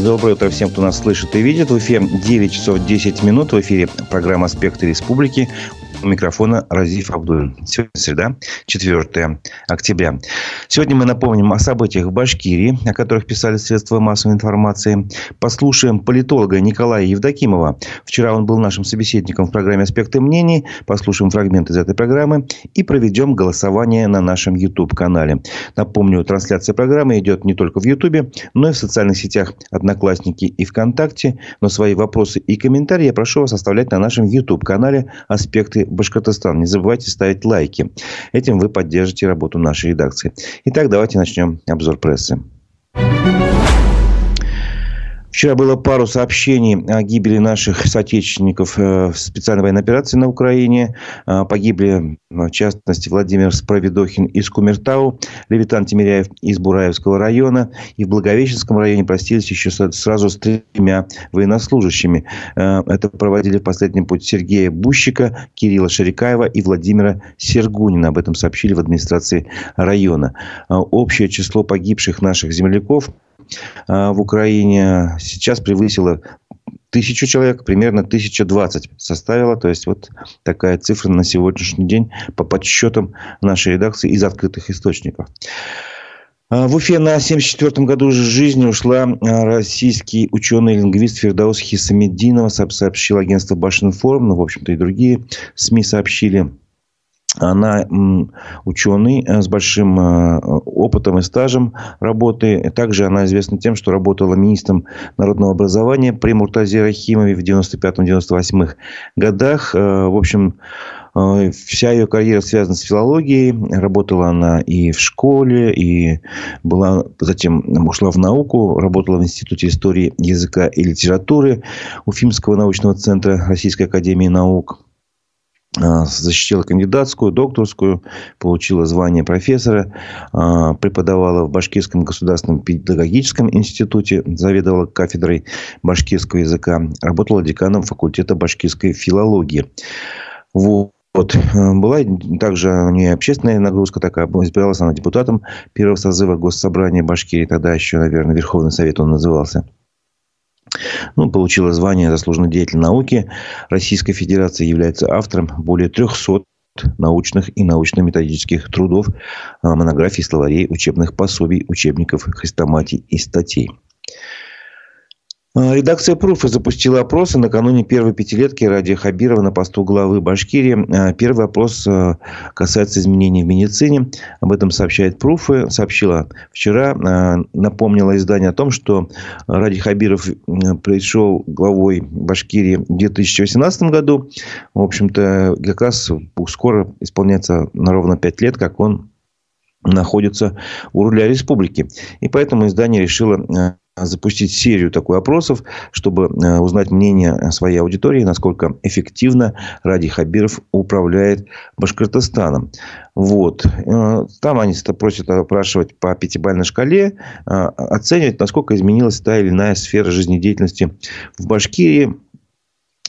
Доброе утро всем, кто нас слышит и видит. В эфире 9 часов 10 минут. В эфире программа «Аспекты республики». У микрофона Разиф Абдулин. Сегодня среда, 4 октября. Сегодня мы напомним о событиях в Башкирии, о которых писали средства массовой информации. Послушаем политолога Николая Евдокимова. Вчера он был нашим собеседником в программе «Аспекты мнений». Послушаем фрагмент из этой программы и проведем голосование на нашем YouTube-канале. Напомню, трансляция программы идет не только в YouTube, но и в социальных сетях Одноклассники и ВКонтакте. Но свои вопросы и комментарии я прошу вас оставлять на нашем YouTube-канале «Аспекты Башкортостан. Не забывайте ставить лайки. Этим вы поддержите работу нашей редакции. Итак, давайте начнем обзор прессы. Вчера было пару сообщений о гибели наших соотечественников э, в специальной военной операции на Украине. Э, погибли, в частности, Владимир Справедохин из Кумертау, Левитан Тимиряев из Бураевского района. И в Благовещенском районе простились еще сразу с тремя военнослужащими. Э, это проводили в последний путь Сергея Бущика, Кирилла Шарикаева и Владимира Сергунина. Об этом сообщили в администрации района. Общее число погибших наших земляков – в Украине сейчас превысила тысячу человек, примерно 1020 составила. То есть, вот такая цифра на сегодняшний день по подсчетам нашей редакции из открытых источников. А, в Уфе на 74-м году жизни ушла а, российский ученый-лингвист Фердаус Хисамеддинова, сообщил агентство Башинформ, ну, в общем-то, и другие СМИ сообщили. Она ученый э, с большим э, опытом и стажем работы. Также она известна тем, что работала министром народного образования при Муртазе Рахимове в 95-98 годах. Э, в общем, Вся ее карьера связана с филологией. Работала она и в школе, и была затем ушла в науку. Работала в Институте истории языка и литературы Уфимского научного центра Российской академии наук. А, защитила кандидатскую, докторскую, получила звание профессора, а, преподавала в Башкирском государственном педагогическом институте, заведовала кафедрой башкирского языка, работала деканом факультета башкирской филологии. Вот. Вот. Была также у нее общественная нагрузка такая. Избиралась она депутатом первого созыва Госсобрания Башкирии. Тогда еще, наверное, Верховный Совет он назывался. Ну, получила звание заслуженный деятель науки. Российской Федерации является автором более 300 научных и научно-методических трудов, а, монографий, словарей, учебных пособий, учебников, хрестоматий и статей. А, редакция Пруфа запустила опросы накануне первой пятилетки Ради Хабирова на посту главы Башкирии. А, первый опрос а, касается изменений в медицине. Об этом сообщает Пруфы. Сообщила вчера, напомнила издание о том, что Ради Хабиров пришел главой Башкирии в 2018 году. В общем-то, как раз скоро исполняется на ровно пять лет, как он находится у руля республики. И поэтому издание решило запустить серию такой опросов, чтобы э, узнать мнение своей аудитории, насколько эффективно Ради Хабиров управляет Башкортостаном. Вот. Э, там они просят опрашивать по пятибалльной шкале, э, оценивать, насколько изменилась та или иная сфера жизнедеятельности в Башкирии.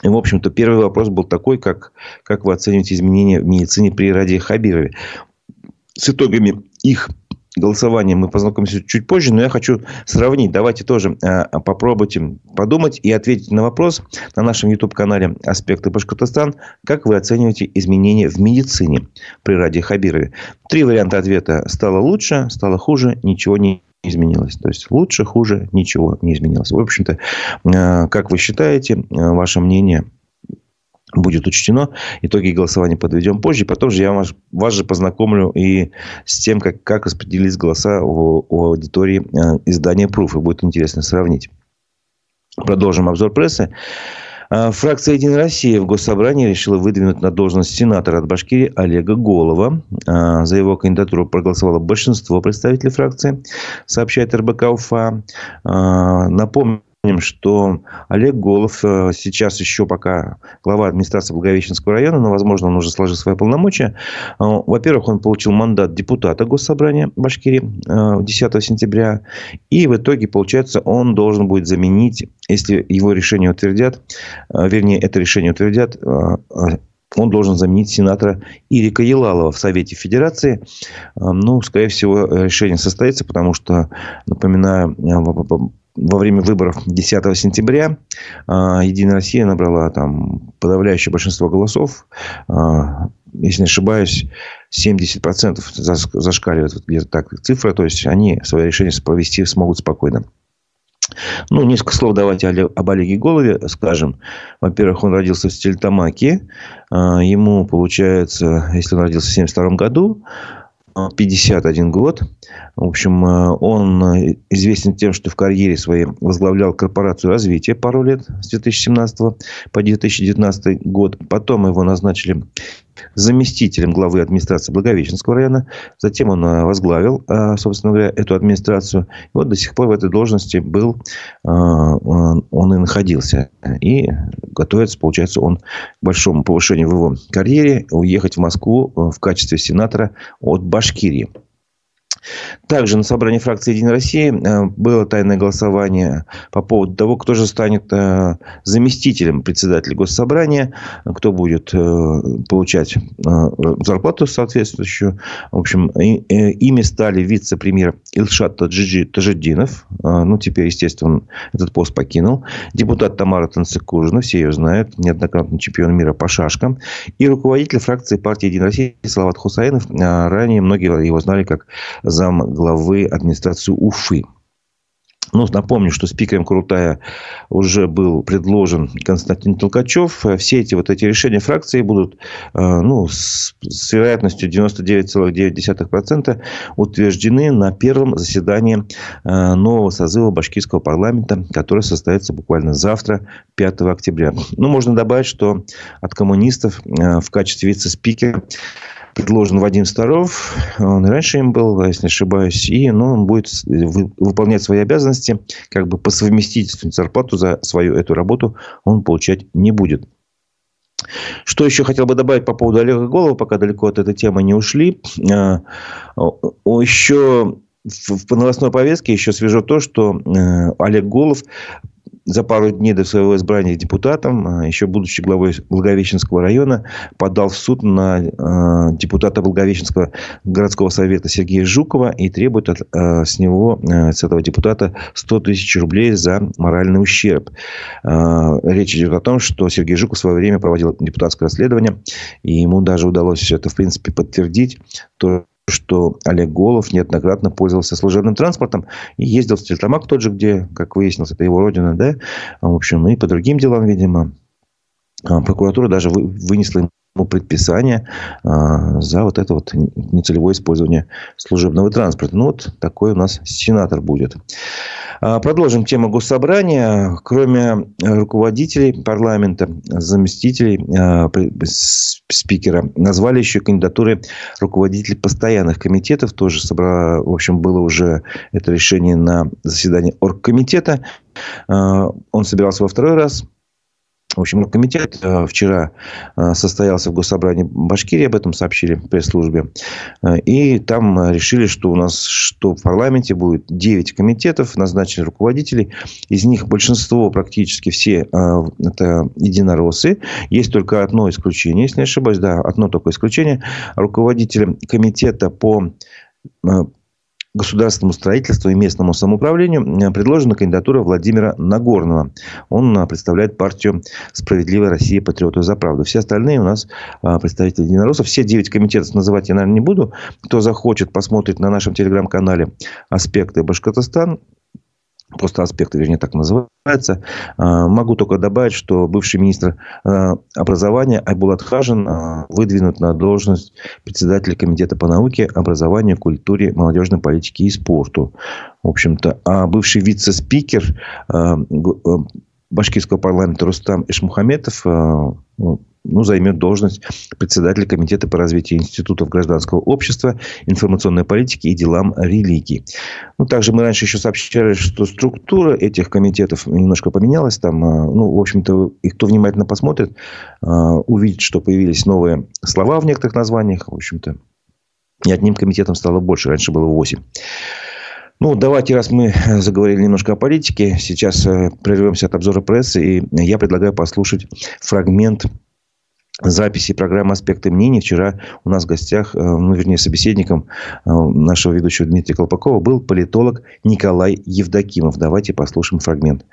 И, в общем-то, первый вопрос был такой, как, как вы оцениваете изменения в медицине при Ради Хабирове. С итогами их голосованием мы познакомимся чуть позже, но я хочу сравнить. Давайте тоже э, попробуйте подумать и ответить на вопрос на нашем YouTube-канале «Аспекты Башкортостан». Как вы оцениваете изменения в медицине при Раде Хабирове? Три варианта ответа. Стало лучше, стало хуже, ничего не изменилось. То есть, лучше, хуже, ничего не изменилось. В общем-то, э, как вы считаете, э, ваше мнение – будет учтено. Итоги голосования подведем позже. Потом же я вас, вас же познакомлю и с тем, как, как распределились голоса у, у аудитории э, издания Proof. И будет интересно сравнить. Продолжим обзор прессы. Э, фракция «Единая Россия» в Госсобрании решила выдвинуть на должность сенатора от Башкирии Олега Голова. Э, за его кандидатуру проголосовало большинство представителей фракции, сообщает РБК УФА. Напомню, Помним, что Олег Голов э, сейчас еще пока глава администрации Благовещенского района, но, возможно, он уже сложил свои полномочия. Э, во-первых, он получил мандат депутата Госсобрания Башкирии 10 э, сентября. И в итоге, получается, он должен будет заменить, если его решение утвердят, вернее, это решение утвердят, он должен заменить сенатора Ирика Елалова в Совете Федерации. Ну, скорее всего, решение состоится, потому что, напоминаю, во время выборов 10 сентября Единая Россия набрала там подавляющее большинство голосов. Если не ошибаюсь, 70% зашкаливает где-то так цифра. То есть, они свое решение провести смогут спокойно. Ну, несколько слов давайте об Олеге Голове скажем. Во-первых, он родился в Стельтамаке. Ему, получается, если он родился в 1972 году, 51 год. В общем, э, он э, известен тем, что в карьере своей возглавлял корпорацию развития пару лет с 2017 по 2019 год. Потом его назначили заместителем главы администрации Благовещенского района. Затем он э, возглавил, собственно говоря, эту администрацию. И вот до сих пор в этой должности был, он и находился. И готовится, получается, он к большому повышению в его карьере уехать в Москву в качестве сенатора от Башкирии. Также на собрании фракции «Единая Россия» э, было тайное голосование по поводу того, кто же станет э, заместителем председателя госсобрания, кто будет э, получать зарплату соответствующую. В общем, ими стали вице-премьер Илшат Таджиджи Тажиддинов. Ну, теперь, естественно, этот пост покинул. Депутат Тамара Танцикужина, все ее знают, неоднократный чемпион мира по шашкам. И руководитель фракции партии «Единая Россия» Салават Хусаинов. Ранее многие его знали как зам главы администрации Уфы. Ну, напомню, что спикером Крутая уже был предложен Константин Толкачев. Все эти вот эти решения фракции будут э, ну, с, с вероятностью 99,9% утверждены на первом заседании э, нового созыва башкирского парламента, который состоится буквально завтра, 5 октября. Ну, можно добавить, что от коммунистов э, в качестве вице-спикера предложен Вадим Старов. Он раньше им был, если не ошибаюсь. И ну, он будет выполнять свои обязанности. Как бы по совместительству зарплату за свою эту работу он получать не будет. Что еще хотел бы добавить по поводу Олега Голова, пока далеко от этой темы не ушли. А, еще в новостной повестке еще свежо то, что э, Олег Голов за пару дней до своего избрания депутатом, а, еще будучи главой Благовещенского района, подал в суд на а, депутата Благовещенского городского совета Сергея Жукова и требует от, а, с него, с этого депутата, 100 тысяч рублей за моральный ущерб. Речь идет о том, что Сергей Жуков в свое время проводил депутатское расследование, и ему даже удалось все это, в принципе, подтвердить. То, что Олег Голов неоднократно пользовался служебным транспортом и ездил в Стельтамак тот же, где, как выяснилось, это его родина, да, в общем, и по другим делам, видимо. А, прокуратура даже вынесла ему предписание а, за вот это вот нецелевое использование служебного транспорта. Ну, вот такой у нас сенатор будет. А, продолжим тему госсобрания. Кроме руководителей парламента, заместителей а, спикера, назвали еще кандидатуры руководителей постоянных комитетов. Тоже собрала, в общем, было уже это решение на заседании оргкомитета. Он собирался во второй раз в общем, комитет э, вчера э, состоялся в Госсобрании Башкирии, об этом сообщили в пресс-службе. Э, и там решили, что у нас что в парламенте будет 9 комитетов, назначены руководителей. Из них большинство, практически все, это единороссы. Есть только одно исключение, если не ошибаюсь. Да, одно только исключение. Руководитель комитета по государственному строительству и местному самоуправлению э, предложена кандидатура Владимира Нагорного. Он э, представляет партию «Справедливая Россия. Патриоты за правду». Все остальные у нас э, представители единороссов. Все девять комитетов называть я, наверное, не буду. Кто захочет, посмотрит на нашем телеграм-канале «Аспекты Башкортостан» просто аспекты, вернее, так называется. А, могу только добавить, что бывший министр а, образования Айбулат Хажин а, выдвинут на должность председателя комитета по науке, образованию, культуре, молодежной политике и спорту. В общем-то, а бывший вице-спикер башкирского парламента Рустам Ишмухаметов ну, займет должность председателя Комитета по развитию институтов гражданского общества, информационной политики и делам религии. Ну, также мы раньше еще сообщали, что структура этих комитетов немножко поменялась. Там, а, ну, в общем-то, и кто внимательно посмотрит, а, увидит, что появились новые слова в некоторых названиях. В общем-то, и одним комитетом стало больше. Раньше было восемь. Ну, давайте, раз мы заговорили немножко о политике, сейчас э, прервемся от обзора прессы, и я предлагаю послушать фрагмент записи программы «Аспекты мнений». Вчера у нас в гостях, э, ну, вернее, собеседником э, нашего ведущего Дмитрия Колпакова был политолог Николай Евдокимов. Давайте послушаем фрагмент.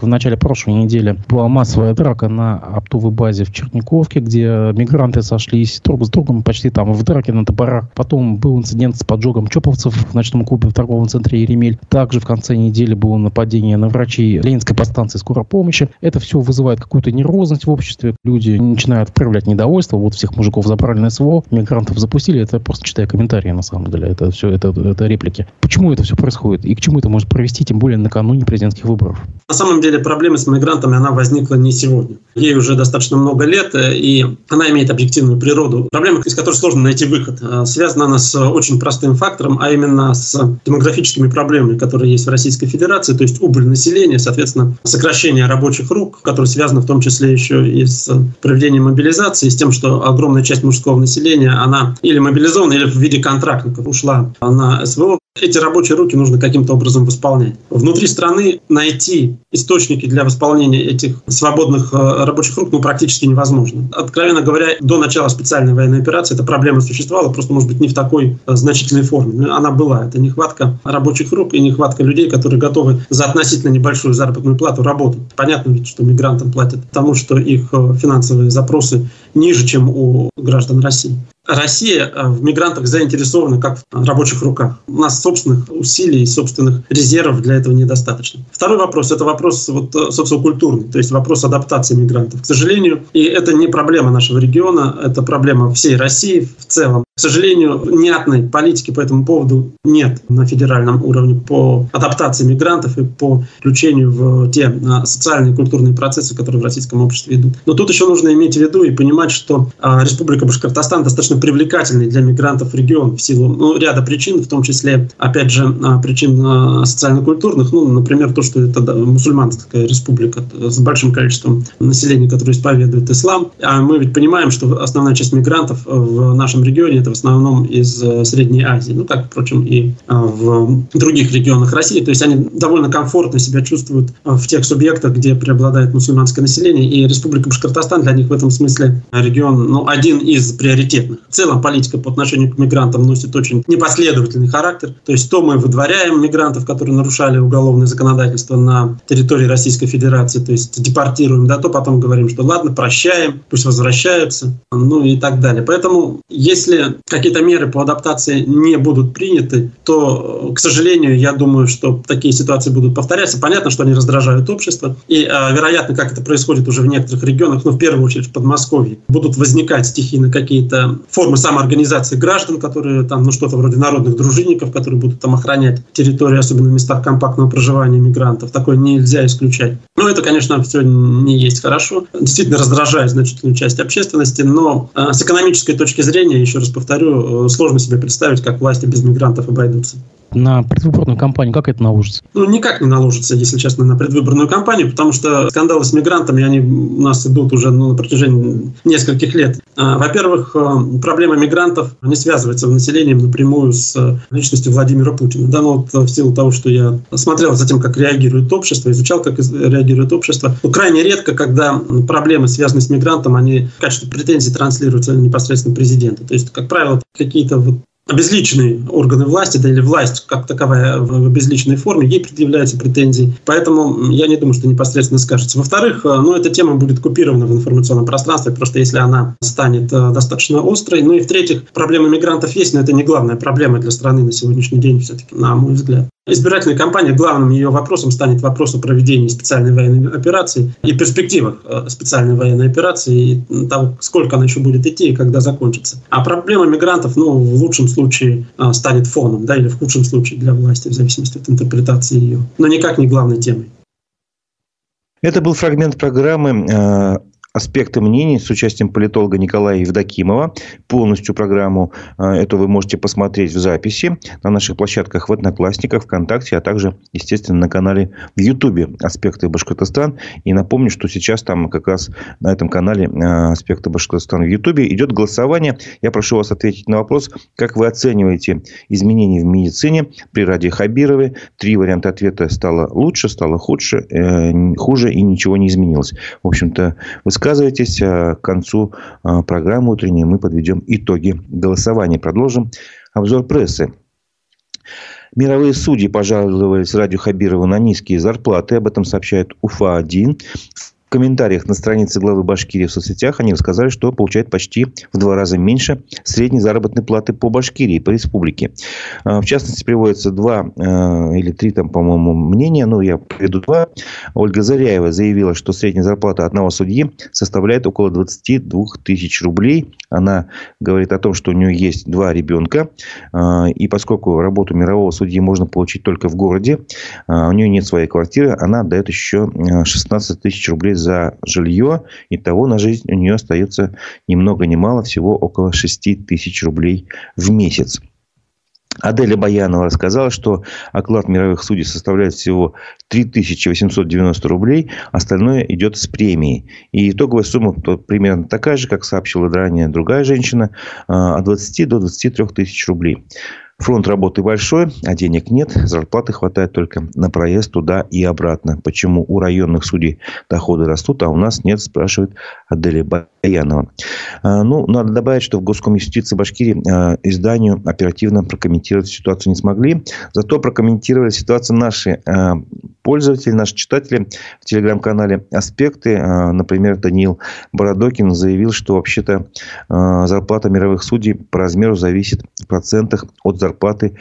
В начале прошлой недели была массовая драка на оптовой базе в Черниковке, где мигранты сошлись друг с другом почти там в драке на топорах. Потом был инцидент с поджогом чоповцев в ночном клубе в торговом центре Еремель. Также в конце недели было нападение на врачей Ленинской подстанции скорой помощи. Это все вызывает какую-то нервозность в обществе. Люди начинают проявлять недовольство. Вот всех мужиков забрали на СВО, мигрантов запустили. Это просто читая комментарии на самом деле. Это все, это, это реплики. Почему это все происходит? И к чему это может привести, тем более накануне президентских выборов? На самом деле проблема с мигрантами, она возникла не сегодня. Ей уже достаточно много лет, э, и она имеет объективную природу. Проблема, из которой сложно найти выход. Э, связана она с очень простым фактором, а именно с демографическими проблемами, которые есть в Российской Федерации, то есть убыль населения, соответственно, сокращение рабочих рук, которое связано в том числе еще и с проведением мобилизации, с тем, что огромная часть мужского населения, она или мобилизована, или в виде контрактников ушла на СВО, эти рабочие руки нужно каким-то образом восполнять. Внутри страны найти источники для восполнения этих свободных э, рабочих рук ну, практически невозможно. Откровенно говоря, до начала специальной военной операции эта проблема существовала, просто, может быть, не в такой э, значительной форме. Но она была. Это нехватка рабочих рук и нехватка людей, которые готовы за относительно небольшую заработную плату работать. Понятно ведь, что мигрантам платят потому, что их э, финансовые запросы ниже, чем у граждан России. Россия э, в мигрантах заинтересована как в рабочих руках. У нас собственных усилий и собственных резервов для этого недостаточно. Второй вопрос – это вопрос вот э, социокультурный, то есть вопрос адаптации мигрантов. К сожалению, и это не проблема нашего региона, это проблема всей России в целом. К сожалению, внятной политики по этому поводу нет на федеральном уровне по адаптации мигрантов и по включению в те э, социальные и культурные процессы, которые в российском обществе идут. Но тут еще нужно иметь в виду и понимать, что Республика Башкортостан достаточно привлекательный для мигрантов регион в силу ну, ряда причин, в том числе, опять же, а, причин а, социально-культурных. Ну, например, то, что это мусульманская республика с большим количеством населения, которое исповедует ислам. А мы ведь понимаем, что основная часть мигрантов в нашем регионе это в основном из э, Средней Азии, ну, как, впрочем, и а, в других регионах России. То есть они довольно комфортно себя чувствуют в тех субъектах, где преобладает мусульманское население. И Республика Башкортостан для них в этом смысле регион, ну, один из приоритетных. В целом политика по отношению к мигрантам носит очень непоследовательный характер. То есть то мы выдворяем мигрантов, которые нарушали уголовное законодательство на территории Российской Федерации, то есть депортируем, да, то потом говорим, что ладно, прощаем, пусть возвращаются, ну и так далее. Поэтому если какие-то меры по адаптации не будут приняты, то, к сожалению, я думаю, что такие ситуации будут повторяться. Понятно, что они раздражают общество, и, а, вероятно, как это происходит уже в некоторых регионах, ну, в первую очередь в Подмосковье, будут возникать стихийно какие-то формы самоорганизации граждан, которые там, ну, что-то вроде народных дружинников, которые будут там охранять территорию, особенно в местах компактного проживания мигрантов. Такое нельзя исключать. Ну, это, конечно, все не есть хорошо. Действительно раздражает значительную часть общественности, но э, с экономической точки зрения, еще раз повторю, э, сложно себе представить, как власти без мигрантов обойдутся на предвыборную кампанию, как это наложится? Ну, никак не наложится, если честно, на предвыборную кампанию, потому что скандалы с мигрантами, они у нас идут уже ну, на протяжении нескольких лет. А, во-первых, э, проблема мигрантов не связывается в населении напрямую с личностью Владимира Путина. Да, но вот в силу того, что я смотрел за тем, как реагирует общество, изучал, как реагирует общество, ну, крайне редко, когда проблемы, связанные с мигрантом, они в качестве претензий транслируются непосредственно президенту. То есть, как правило, какие-то вот обезличенные органы власти, да или власть как таковая в обезличенной форме, ей предъявляются претензии. Поэтому я не думаю, что непосредственно скажется. Во-вторых, э, ну, эта тема будет купирована в информационном пространстве, просто если она станет э, достаточно острой. Ну и в-третьих, проблема мигрантов есть, но это не главная проблема для страны на сегодняшний день, все-таки, на мой взгляд. Избирательная кампания, главным ее вопросом станет вопрос о проведении специальной военной операции и перспективах э, специальной военной операции, и того, сколько она еще будет идти и когда закончится. А проблема мигрантов, ну, в лучшем случае э, станет фоном, да, или в худшем случае для власти, в зависимости от интерпретации ее, но никак не главной темой. Это был фрагмент программы э, аспекты мнений с участием политолога Николая Евдокимова. Полностью программу э, эту вы можете посмотреть в записи на наших площадках в Одноклассниках, ВКонтакте, а также, естественно, на канале в Ютубе «Аспекты Башкортостан». И напомню, что сейчас там как раз на этом канале э, «Аспекты Башкортостан» в Ютубе идет голосование. Я прошу вас ответить на вопрос, как вы оцениваете изменения в медицине при Раде Хабировой. Три варианта ответа стало лучше, стало худше, э, хуже и ничего не изменилось. В общем-то, высказывание Высказывайтесь. К концу программы утренней мы подведем итоги голосования. Продолжим обзор прессы. Мировые судьи пожаловались Радио Хабирову на низкие зарплаты. Об этом сообщает УФА-1 комментариях на странице главы Башкирии в соцсетях они рассказали, что получают почти в два раза меньше средней заработной платы по Башкирии, по республике. А, в частности, приводятся два а, или три, там, по-моему, мнения. Ну, я приведу два. Ольга Заряева заявила, что средняя зарплата одного судьи составляет около 22 тысяч рублей. Она говорит о том, что у нее есть два ребенка. А, и поскольку работу мирового судьи можно получить только в городе, у нее нет своей квартиры, она отдает еще 16 тысяч рублей жилье. и того на жизнь у нее остается ни много ни мало, всего около 6 тысяч рублей в месяц. Аделя Баянова рассказала, что оклад мировых судей составляет всего 3890 рублей, остальное идет с премией. И итоговая сумма примерно такая же, как сообщила ранее другая женщина, а, от 20 до 23 тысяч рублей. Фронт работы большой, а денег нет. Зарплаты хватает только на проезд туда и обратно. Почему у районных судей доходы растут, а у нас нет, спрашивает Аделя Баянова. А, ну, надо добавить, что в Госком юстиции Башкирии а, изданию оперативно прокомментировать ситуацию не смогли. Зато прокомментировали ситуацию наши а, пользователи, наши читатели в телеграм-канале «Аспекты». Например, Даниил Бородокин заявил, что вообще-то зарплата мировых судей по размеру зависит в процентах от зарплаты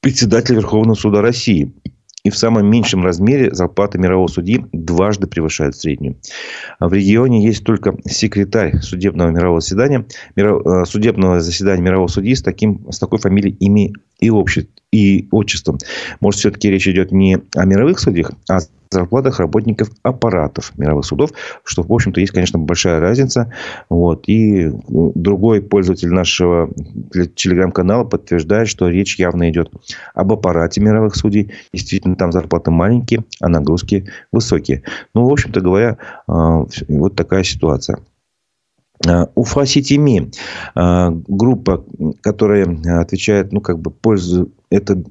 председателя Верховного суда России. И в самом меньшем размере зарплата мирового судьи дважды превышает среднюю. В регионе есть только секретарь судебного мирового заседания, э, судебного заседания мирового судьи с, таким, с такой фамилией, имя и, обще, и отчеством. Может, все-таки речь идет не о мировых судьях, а зарплатах работников аппаратов мировых судов, что, в общем-то, есть, конечно, большая разница. Вот. И другой пользователь нашего телеграм-канала подтверждает, что речь явно идет об аппарате мировых судей. Действительно, там зарплаты маленькие, а нагрузки высокие. Ну, в общем-то говоря, а, вот такая ситуация. А, Уфа Ситими, а, группа, которая отвечает, ну, как бы, пользу, это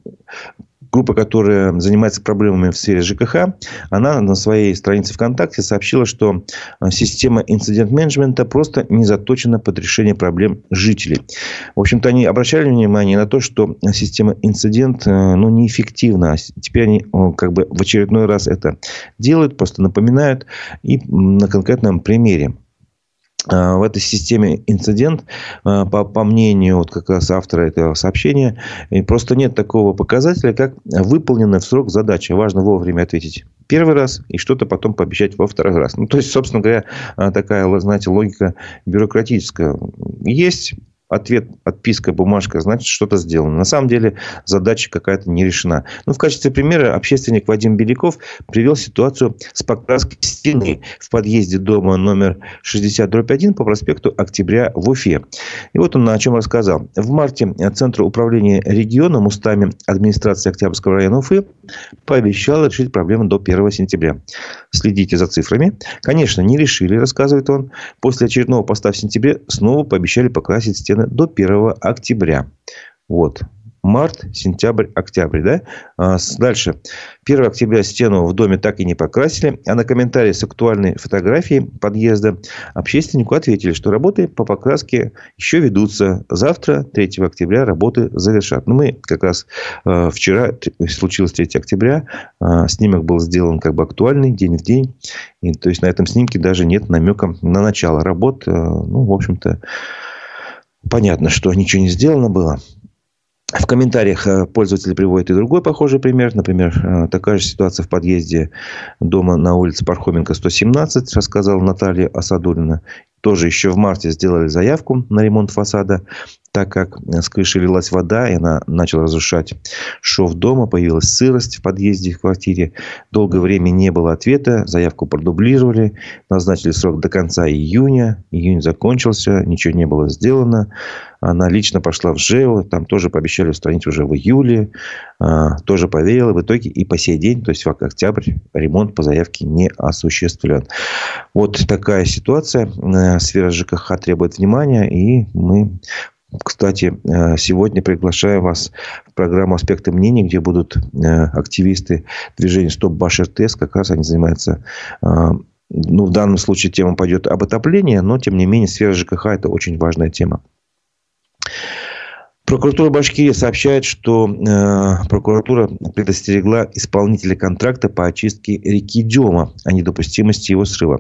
группа, которая занимается проблемами в сфере ЖКХ, она на своей странице ВКонтакте сообщила, что э, система инцидент-менеджмента просто не заточена под решение проблем жителей. В общем-то, они обращали внимание на то, что система инцидент э, ну, неэффективна. Теперь они как бы в очередной раз это делают, просто напоминают и на конкретном примере. А, в этой системе инцидент, а, по, по мнению вот как раз автора этого сообщения, просто нет такого показателя, как выполненная в срок задача. Важно вовремя ответить первый раз и что-то потом пообещать во второй раз. Ну, то есть, собственно говоря, а, такая, знаете, логика бюрократическая. Есть ответ, отписка, бумажка, значит, что-то сделано. На самом деле, задача какая-то не решена. Ну, в качестве примера общественник Вадим Беляков привел ситуацию с покраской стены в подъезде дома номер 60-1 по проспекту Октября в Уфе. И вот он о чем рассказал. В марте Центр управления регионом устами администрации Октябрьского района Уфы пообещал решить проблему до 1 сентября. Следите за цифрами. Конечно, не решили, рассказывает он. После очередного поста в сентябре снова пообещали покрасить стены до 1 октября. Вот март, сентябрь, октябрь. Да? А, дальше. 1 октября стену в доме так и не покрасили. А на комментарии с актуальной фотографией подъезда общественнику ответили, что работы по покраске еще ведутся. Завтра, 3 октября, работы завершат. Но ну, мы как раз э, вчера, случилось 3 октября, э, снимок был сделан как бы актуальный, день в день. И, то есть, на этом снимке даже нет намека на начало работ. Э, ну, в общем-то, понятно, что ничего не сделано было. В комментариях э, пользователи приводят и другой похожий пример. Например, э, такая же ситуация в подъезде дома на улице Пархоменко, 117, рассказала Наталья Асадулина. Тоже еще в марте сделали заявку на ремонт фасада так как с крыши лилась вода, и она начала разрушать шов дома, появилась сырость в подъезде в квартире. Долгое время не было ответа, заявку продублировали, назначили срок до конца июня. Июнь закончился, ничего не было сделано. Она лично пошла в ЖЭО, там тоже пообещали устранить уже в июле, а, тоже поверила. В итоге и по сей день, то есть в октябрь, ремонт по заявке не осуществлен. Вот такая ситуация. Э, сфера ЖКХ требует внимания, и мы кстати, э, сегодня приглашаю вас в программу «Аспекты мнений», где будут э, активисты движения «Стоп Баш РТС». Как раз они занимаются э, ну, в данном случае тема пойдет об отоплении, но, тем не менее, сфера ЖКХ – это очень важная тема. Прокуратура Башкирии сообщает, что э, прокуратура предостерегла исполнителя контракта по очистке реки Дема о недопустимости его срыва.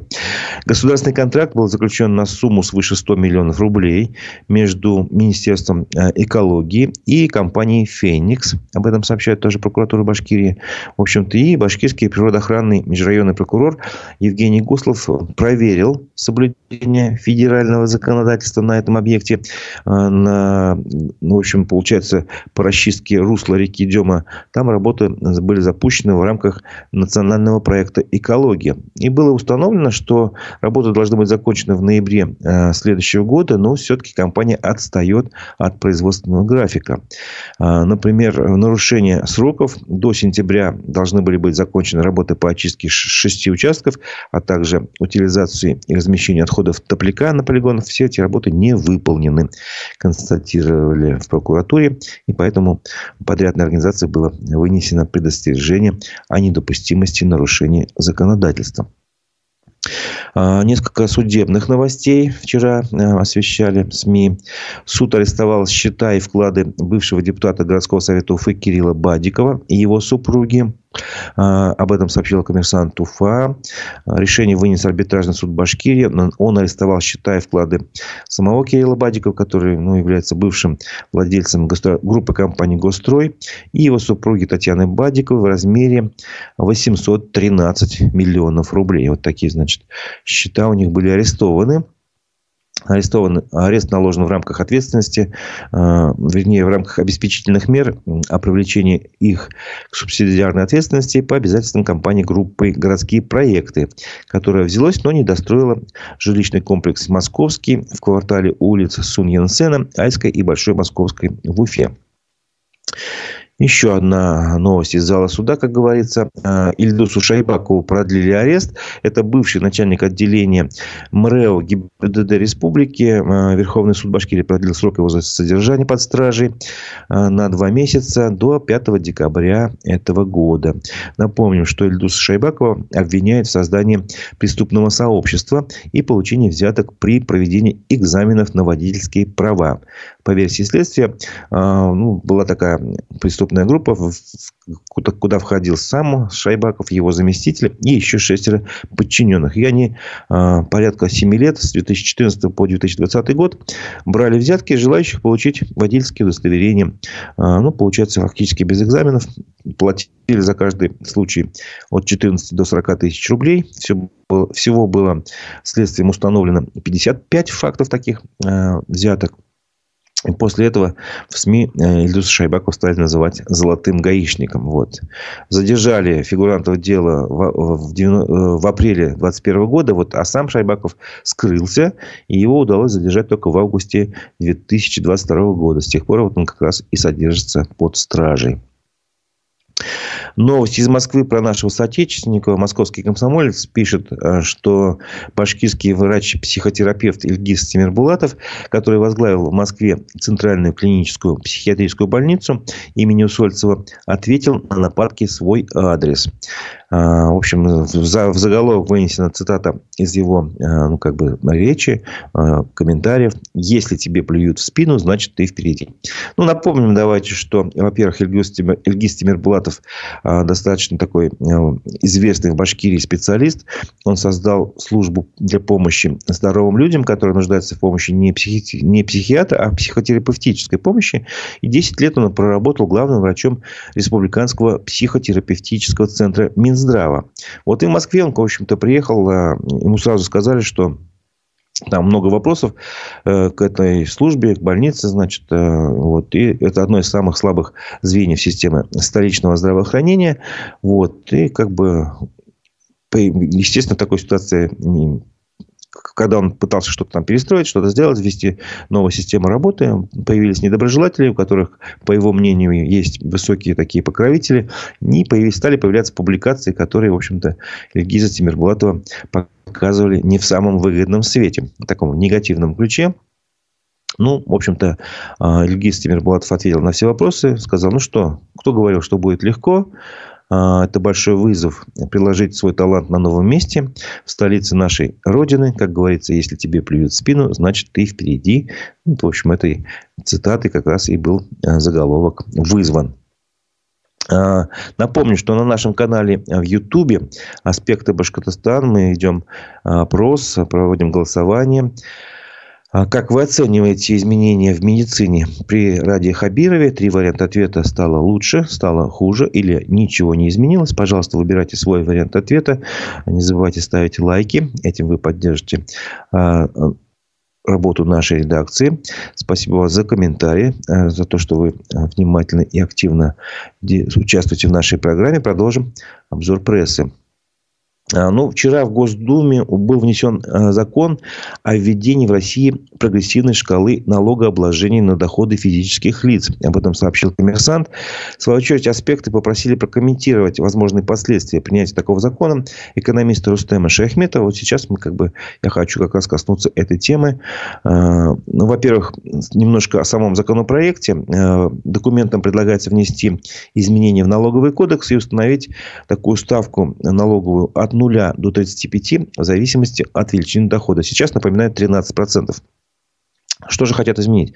Государственный контракт был заключен на сумму свыше 100 миллионов рублей между Министерством э, экологии и компанией «Феникс». Об этом сообщает тоже прокуратура Башкирии. В общем-то, и башкирский природоохранный межрайонный прокурор Евгений Гуслов проверил соблюдение федерального законодательства на этом объекте. Э, на, ну, общем, получается, по расчистке русла реки Дема, там работы были запущены в рамках национального проекта «Экология». И было установлено, что работы должны быть закончены в ноябре э, следующего года, но все-таки компания отстает от производственного графика. Э, например, нарушение сроков до сентября должны были быть закончены работы по очистке шести участков, а также утилизации и размещению отходов топляка на полигонах. Все эти работы не выполнены, констатировали в прокуратуре, и поэтому подрядной организации было вынесено предостережение о недопустимости нарушения законодательства. А, несколько судебных новостей вчера э, освещали СМИ. Суд арестовал счета и вклады бывшего депутата городского совета Уфы Кирилла Бадикова и его супруги. А, об этом сообщила коммерсант Уфа. Решение вынес арбитражный суд Башкирии. Он арестовал счета и вклады самого Кирилла Бадикова, который ну, является бывшим владельцем группы компании «Гострой», и его супруги Татьяны Бадиковой в размере 813 миллионов рублей. Вот такие, значит, счета у них были арестованы арестован, арест наложен в рамках ответственности, э, вернее, в рамках обеспечительных мер о привлечении их к субсидиарной ответственности по обязательствам компании группы «Городские проекты», которая взялась, но не достроила жилищный комплекс «Московский» в квартале улиц Суньянсена, Айской и Большой Московской в Уфе. Еще одна новость из зала суда, как говорится. Э, Ильдусу Шайбакову продлили арест. Это бывший начальник отделения МРЭО ГИБДД Республики. Э, Верховный суд Башкирии продлил срок его содержания под стражей э, на два месяца до 5 декабря этого года. Напомним, что Ильдуса Шайбакова обвиняют в создании преступного сообщества и получении взяток при проведении экзаменов на водительские права. По версии следствия, ну, была такая преступная группа, куда, входил сам Шайбаков, его заместитель и еще шестеро подчиненных. И они э, порядка 7 лет, с 2014 по 2020 год, брали взятки желающих получить водительские удостоверения. Э, ну, получается, фактически без экзаменов. Платили за каждый случай от 14 до 40 тысяч рублей. Все всего было следствием установлено 55 фактов таких э, взяток. И после этого в СМИ э, Ильдуса Шайбакова стали называть золотым гаишником. Вот. Задержали фигурантов дела в, в, в апреле 2021 года, вот, а сам Шайбаков скрылся, и его удалось задержать только в августе 2022 года. С тех пор вот он как раз и содержится под стражей. Новость из Москвы про нашего соотечественника. Московский комсомолец пишет, э, что башкирский врач-психотерапевт Ильгиз Тимирбулатов, который возглавил в Москве Центральную клиническую психиатрическую больницу имени Усольцева, ответил на нападки свой адрес. А, в общем, в заголовок вынесена цитата из его а, ну, как бы, речи, комментариев. «Если тебе плюют в спину, значит, ты впереди». Ну, напомним давайте, что, во-первых, Ильгиз Тимирбулатов достаточно такой известный в Башкирии специалист. Он создал службу для помощи здоровым людям, которые нуждаются в помощи не, психи... не психиатра, а психотерапевтической помощи. И 10 лет он проработал главным врачом Республиканского психотерапевтического центра Минздрава. Вот и в Москве он, в общем-то, приехал, э, ему сразу сказали, что там много вопросов э, к этой службе, к больнице, значит, э, вот, и это одно из самых слабых звеньев системы столичного здравоохранения, вот, и как бы, естественно, такой ситуации когда он пытался что-то там перестроить, что-то сделать, ввести новую систему работы, появились недоброжелатели, у которых, по его мнению, есть высокие такие покровители, и появились, стали появляться публикации, которые, в общем-то, Ильгиза Тимирбулатова показывали не в самом выгодном свете, в таком негативном ключе. Ну, в общем-то, а, Ильгиз Тимирбулатов ответил на все вопросы, сказал, ну что, кто говорил, что будет легко, это большой вызов приложить свой талант на новом месте, в столице нашей Родины. Как говорится, если тебе плюют в спину, значит, ты впереди. Ну, в общем, этой цитаты как раз и был а, заголовок вызван. А, напомню, что на нашем канале в Ютубе «Аспекты Башкортостана» мы идем опрос, проводим голосование. А как вы оцениваете изменения в медицине при Раде Хабирове? Три варианта ответа. Стало лучше, стало хуже или ничего не изменилось? Пожалуйста, выбирайте свой вариант ответа. Не забывайте ставить лайки. Этим вы поддержите а, работу нашей редакции. Спасибо вам за комментарии, а, за то, что вы внимательно и активно участвуете в нашей программе. Продолжим обзор прессы. А, ну, вчера в Госдуме был внесен а, закон о введении в России прогрессивной шкалы налогообложения на доходы физических лиц. Об этом сообщил коммерсант. В свою очередь, аспекты попросили прокомментировать возможные последствия принятия такого закона экономиста Рустема Шахметова. Вот сейчас мы как бы, я хочу как раз коснуться этой темы. А, ну, во-первых, немножко о самом законопроекте. Документом предлагается внести изменения в налоговый кодекс и установить такую ставку налоговую от нуля до 35 в зависимости от величины дохода. Сейчас, напоминаю, 13%. Что же хотят изменить?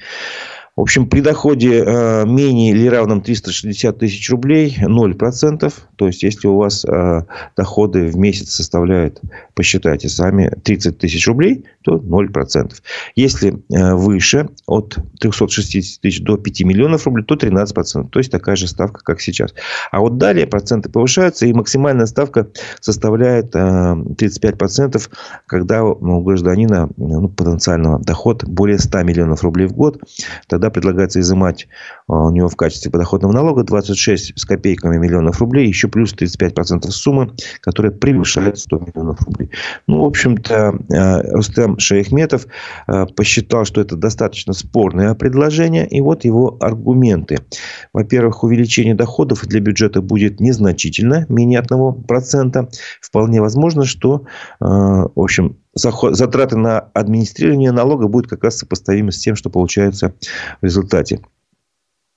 В общем, при доходе э, менее или равном 360 тысяч рублей 0%. То есть, если у вас э, доходы в месяц составляют, посчитайте сами, 30 тысяч рублей, то 0%. Если э, выше, от 360 тысяч до 5 миллионов рублей, то 13%. То есть, такая же ставка, как сейчас. А вот далее проценты повышаются, и максимальная ставка составляет 35%, когда у гражданина ну, потенциального доход более 100 миллионов рублей в год. Тогда предлагается изымать а, у него в качестве подоходного налога 26 с копейками миллионов рублей, еще плюс 35% суммы, которая превышает 100 миллионов рублей. Ну, в общем-то, а, Рустем Шейхметов а, посчитал, что это достаточно спорное предложение, и вот его аргументы. Во-первых, увеличение доходов для бюджета будет незначительно, менее 1%. Вполне возможно, что, в общем, затраты на администрирование налога будут как раз сопоставимы с тем, что получается в результате.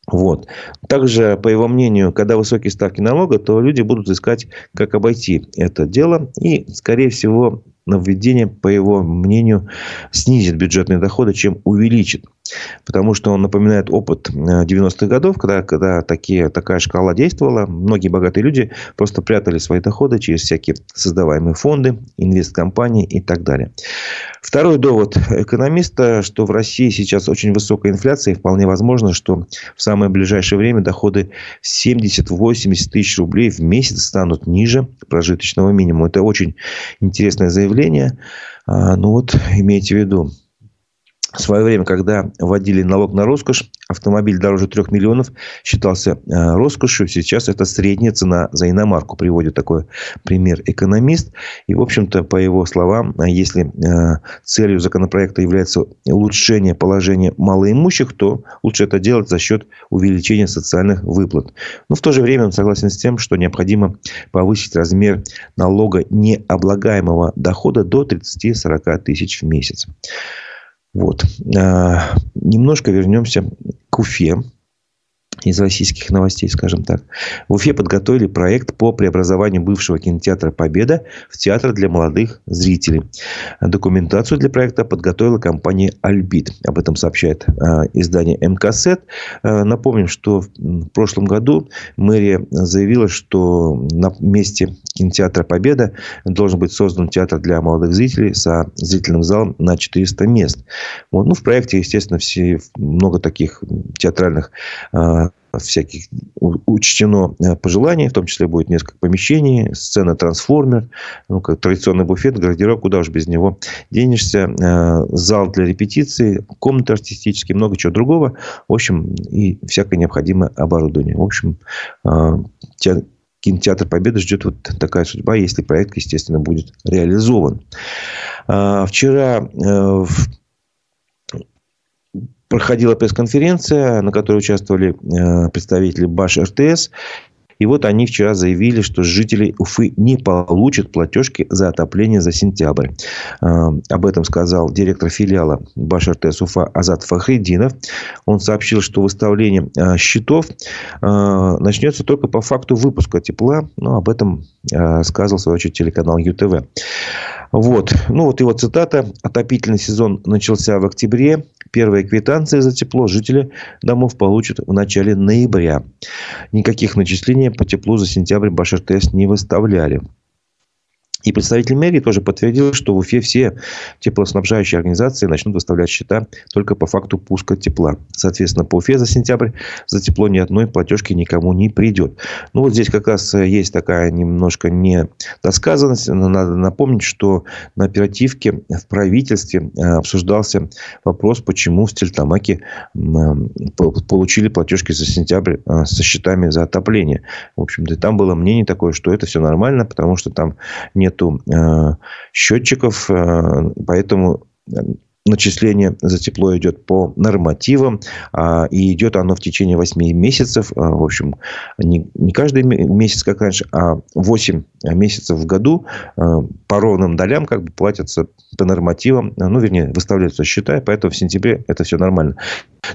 Вот. Также, по его мнению, когда высокие ставки налога, то люди будут искать, как обойти это дело. И, скорее всего, нововведение, по его мнению, снизит бюджетные доходы, чем увеличит. Потому что он напоминает опыт 90-х э, годов, когда, когда такие, такая шкала действовала. Многие богатые люди просто прятали свои доходы через всякие создаваемые фонды, инвесткомпании и так далее. Второй довод экономиста, что в России сейчас очень высокая инфляция, и вполне возможно, что в самое ближайшее время доходы 70-80 тысяч рублей в месяц станут ниже прожиточного минимума. Это очень интересное заявление. А, ну вот, имейте в виду, в свое время, когда вводили налог на роскошь, автомобиль дороже 3 миллионов считался э, роскошью. Сейчас это средняя цена за иномарку. Приводит такой пример экономист. И, в общем-то, по его словам, э, если э, целью законопроекта является улучшение положения малоимущих, то лучше это делать за счет увеличения социальных выплат. Но в то же время он согласен с тем, что необходимо повысить размер налога необлагаемого дохода до 30-40 тысяч в месяц. Вот. А, немножко вернемся к Уфе из российских новостей, скажем так. В Уфе подготовили проект по преобразованию бывшего кинотеатра «Победа» в театр для молодых зрителей. Документацию для проекта подготовила компания «Альбит». Об этом сообщает э, издание МКСЭТ. Э, напомним, что в прошлом году мэрия заявила, что на месте кинотеатра «Победа» должен быть создан театр для молодых зрителей со зрительным залом на 400 мест. Вот. Ну, в проекте, естественно, все, много таких театральных э, всяких учтено э, пожеланий, в том числе будет несколько помещений, сцена трансформер, ну, как традиционный буфет, гардероб, куда уж без него денешься, э, зал для репетиции, комнаты артистические, много чего другого. В общем, и всякое необходимое оборудование. В общем, э, кинотеатр Победы ждет вот такая судьба, если проект, естественно, будет реализован. Вчера проходила пресс-конференция, на которой участвовали э, представители БАШ РТС. И вот они вчера заявили, что жители Уфы не получат платежки за отопление за сентябрь. А, об этом сказал директор филиала Башартес Уфа Азат Фахридинов. Он сообщил, что выставление а, счетов начнется только по факту выпуска тепла. Но об этом сказал, в свою очередь, телеканал ЮТВ. Вот. Ну, вот его цитата. Отопительный сезон начался в октябре. Первые квитанции за тепло жители домов получат в начале ноября. Никаких начислений по теплу за сентябрь Башир-ТС не выставляли. И представитель мэрии тоже подтвердил, что в Уфе все теплоснабжающие организации начнут выставлять счета только по факту пуска тепла. Соответственно, по Уфе за сентябрь за тепло ни одной платежки никому не придет. Ну, вот здесь как раз э, есть такая немножко недосказанность. Надо напомнить, что на оперативке в правительстве э, обсуждался вопрос, почему в Стельтамаке получили платежки за сентябрь э, со счетами за отопление. В общем-то, там было мнение такое, что это все нормально, потому что там нет нету э, счетчиков, э, поэтому начисление за тепло идет по нормативам, а, и идет оно в течение 8 месяцев. А, в общем, не, не каждый месяц, как раньше, а 8 месяцев в году а, по ровным долям как бы платятся по нормативам, ну, вернее, выставляются счета, поэтому в сентябре это все нормально.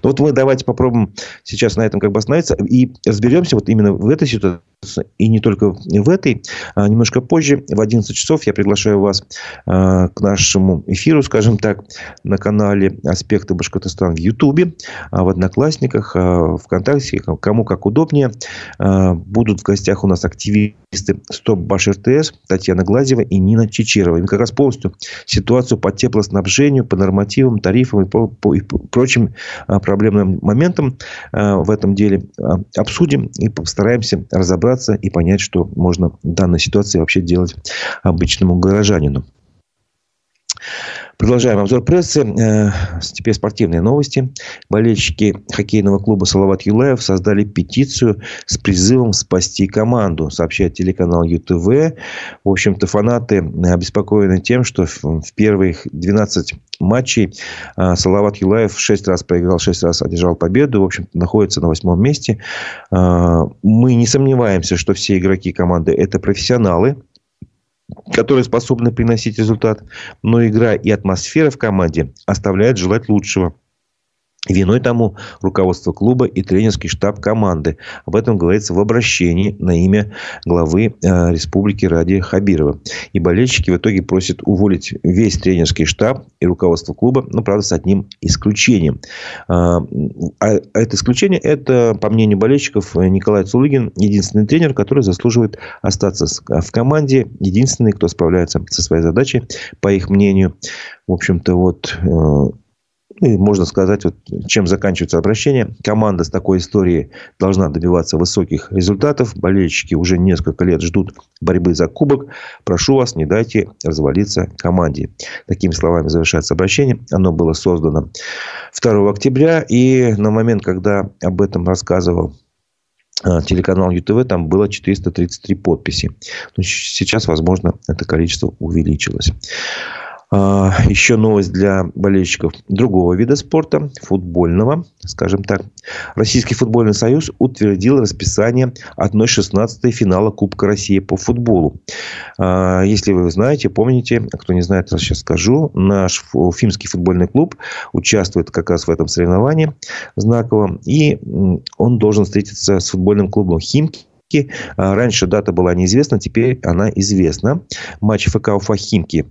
Но вот мы давайте попробуем сейчас на этом как бы остановиться и разберемся вот именно в этой ситуации и не только в этой. А немножко позже, в 11 часов, я приглашаю вас к нашему эфиру, скажем так, на канале «Аспекты Башкортостана» в Ютубе, а в Одноклассниках, а, ВКонтакте, кому как удобнее. Будут в гостях у нас активисты «Стоп Баш РТС» Татьяна Глазева и Нина Чечерова. И мы как раз полностью ситуацию по теплоснабжению, по нормативам, тарифам и, по, по, и прочим проблемным моментам в этом деле обсудим и постараемся разобраться и понять, что можно в данной ситуации вообще делать обычному горожанину. Продолжаем обзор прессы. Э, теперь спортивные новости. Болельщики хоккейного клуба «Салават Юлаев» создали петицию с призывом спасти команду, сообщает телеканал ЮТВ. В общем-то, фанаты обеспокоены тем, что в первых 12 матчей э, Салават Юлаев 6 раз проиграл, 6 раз одержал победу. В общем находится на восьмом месте. Э, мы не сомневаемся, что все игроки команды – это профессионалы которые способны приносить результат, но игра и атмосфера в команде оставляют желать лучшего. Виной тому руководство клуба и тренерский штаб команды. Об этом говорится в обращении на имя главы э, республики Ради Хабирова. И болельщики в итоге просят уволить весь тренерский штаб и руководство клуба, но, правда, с одним исключением. А, а это исключение, это, по мнению болельщиков, Николай Цулыгин, единственный тренер, который заслуживает остаться в команде, единственный, кто справляется со своей задачей, по их мнению. В общем-то, вот э, ну, и можно сказать, вот, чем заканчивается обращение. Команда с такой историей должна добиваться высоких результатов. Болельщики уже несколько лет ждут борьбы за кубок. Прошу вас, не дайте развалиться команде. Такими словами завершается обращение. Оно было создано 2 октября. И на момент, когда об этом рассказывал а, телеканал ЮТВ, там было 433 подписи. Но сейчас, возможно, это количество увеличилось. А, еще новость для болельщиков другого вида спорта, футбольного, скажем так. Российский футбольный союз утвердил расписание 1-16 финала Кубка России по футболу. А, если вы знаете, помните, кто не знает, я сейчас скажу, наш Уфимский футбольный клуб участвует как раз в этом соревновании знаковом. И он должен встретиться с футбольным клубом «Химки» а, Раньше дата была неизвестна, теперь она известна. Матч ФК Уфа Химки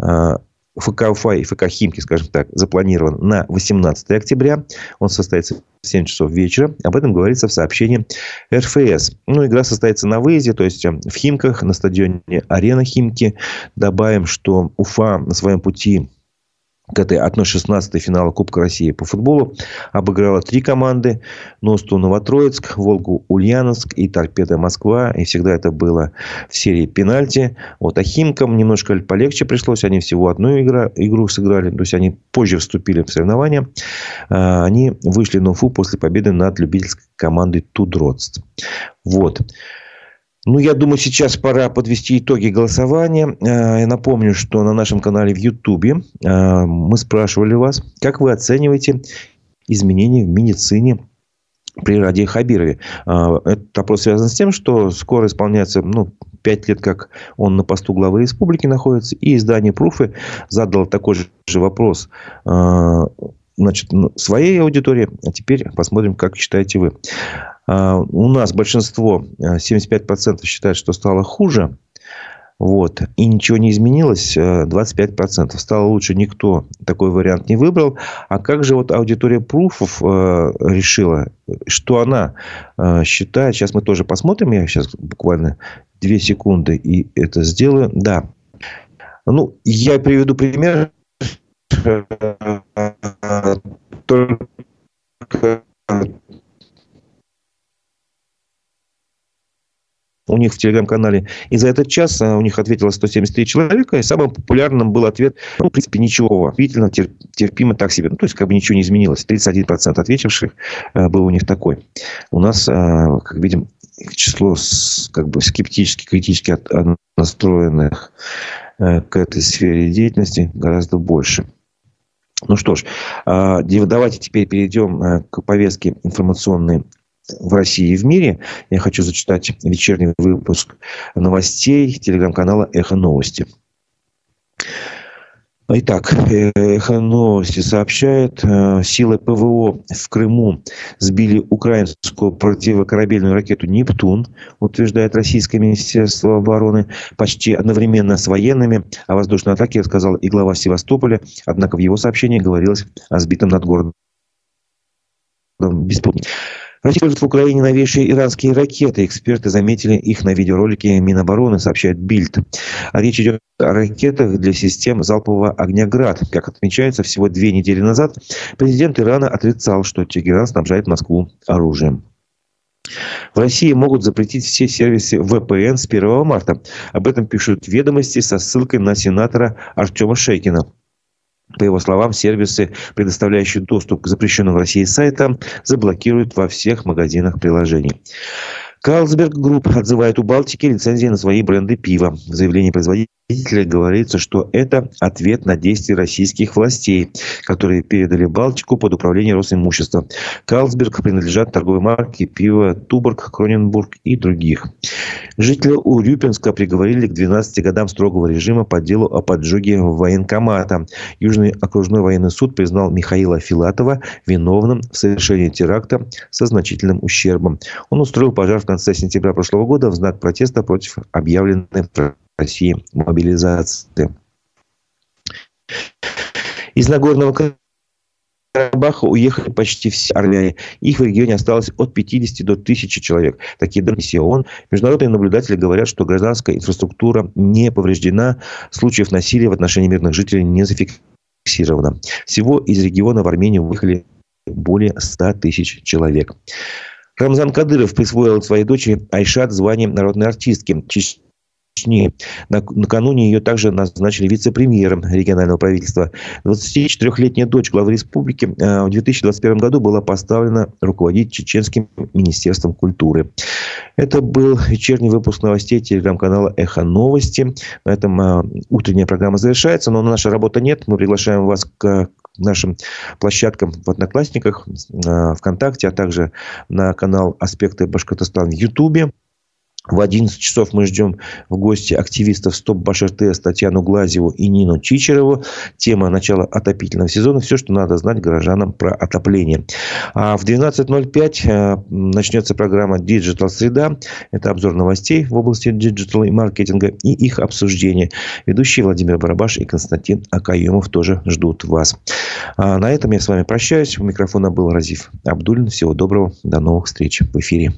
а, ФК Уфа и ФК Химки, скажем так, запланирован на 18 октября. Он состоится в 7 часов вечера. Об этом говорится в сообщении РФС. Ну, игра состоится на выезде, то есть в Химках, на стадионе Арена Химки. Добавим, что Уфа на своем пути к этой 1-16 финала Кубка России по футболу обыграла три команды. Носту Новотроицк, Волгу Ульяновск и Торпеда Москва. И всегда это было в серии пенальти. Вот а Химкам немножко полегче пришлось. Они всего одну игру, игру сыграли. То есть, они позже вступили в соревнования. А, они вышли на Уфу после победы над любительской командой Тудроц. Вот. Ну, я думаю, сейчас пора подвести итоги голосования. Э, я напомню, что на нашем канале в Ютубе э, мы спрашивали вас, как вы оцениваете изменения в медицине при Раде Хабирове. А, этот опрос связан с тем, что скоро исполняется ну, 5 лет, как он на посту главы республики находится. И издание «Пруфы» задало такой же вопрос значит, своей аудитории. А теперь посмотрим, как считаете вы. У нас большинство, 75% считают, что стало хуже. Вот. И ничего не изменилось, 25%. Э, Стало лучше, никто такой вариант не выбрал. А как же вот аудитория пруфов решила, что она считает? Сейчас мы тоже посмотрим. Я сейчас буквально две секунды и это сделаю. Да. Ну, я приведу пример. Только у них в телеграм-канале. И за этот час э, у них ответило 173 человека. И самым популярным был ответ, ну, в принципе, ничего. Видительно, терпимо так себе. Ну, то есть, как бы ничего не изменилось. 31% ответивших э, был у них такой. У нас, э, как видим, число как бы скептически, критически настроенных к этой сфере деятельности гораздо больше. Ну что ж, давайте теперь перейдем к повестке информационной в России и в мире. Я хочу зачитать вечерний выпуск новостей телеграм-канала «Эхо новости». Итак, «Эхо новости» сообщает, э, силы ПВО в Крыму сбили украинскую противокорабельную ракету «Нептун», утверждает Российское Министерство обороны, почти одновременно с военными. О воздушной атаке рассказал и глава Севастополя, однако в его сообщении говорилось о сбитом над городом беспилотнике. Россия использует в Украине новейшие иранские ракеты. Эксперты заметили их на видеоролике Минобороны, сообщает Бильд. А речь идет о ракетах для систем залпового огня «Град». Как отмечается, всего две недели назад президент Ирана отрицал, что Тегеран снабжает Москву оружием. В России могут запретить все сервисы VPN с 1 марта. Об этом пишут ведомости со ссылкой на сенатора Артема Шейкина. По его словам, сервисы, предоставляющие доступ к запрещенным в России сайтам, заблокируют во всех магазинах приложений. Carlsberg Group отзывает у Балтики лицензии на свои бренды пива. В заявлении производителя говорится, что это ответ на действия российских властей, которые передали Балтику под управление Росимущества. Карлсберг принадлежат торговой марке пива Туборг, Кроненбург и других. Жителя Урюпинска приговорили к 12 годам строгого режима по делу о поджоге военкомата. Южный окружной военный суд признал Михаила Филатова виновным в совершении теракта со значительным ущербом. Он устроил пожар в конце сентября прошлого года в знак протеста против объявленной России мобилизации. Из Нагорного Карабаха уехали почти все армяне. Их в регионе осталось от 50 до 1000 человек. Такие данные ООН. Международные наблюдатели говорят, что гражданская инфраструктура не повреждена. Случаев насилия в отношении мирных жителей не зафиксировано. Всего из региона в Армению выехали более 100 тысяч человек. Рамзан Кадыров присвоил своей дочери Айшат звание народной артистки Чечни. Накануне ее также назначили вице-премьером регионального правительства. 24-летняя дочь главы республики э, в 2021 году была поставлена руководить Чеченским министерством культуры. Это был вечерний выпуск новостей телеграм-канала «Эхо новости». На этом э, утренняя программа завершается, но наша работа нет. Мы приглашаем вас к нашим площадкам в Одноклассниках, э, ВКонтакте, а также на канал «Аспекты Башкортостана» в Ютубе. В 11 часов мы ждем в гости активистов Стоп Баш РТС Татьяну Глазеву и Нину Чичерову. Тема начала отопительного сезона. Все, что надо знать горожанам про отопление. А в 12.05 э, начнется программа Digital Среда. Это обзор новостей в области digital и маркетинга и их обсуждение. Ведущие Владимир Барабаш и Константин Акаемов тоже ждут вас. А на этом я с вами прощаюсь. У микрофона был Разив Абдулин. Всего доброго. До новых встреч в эфире.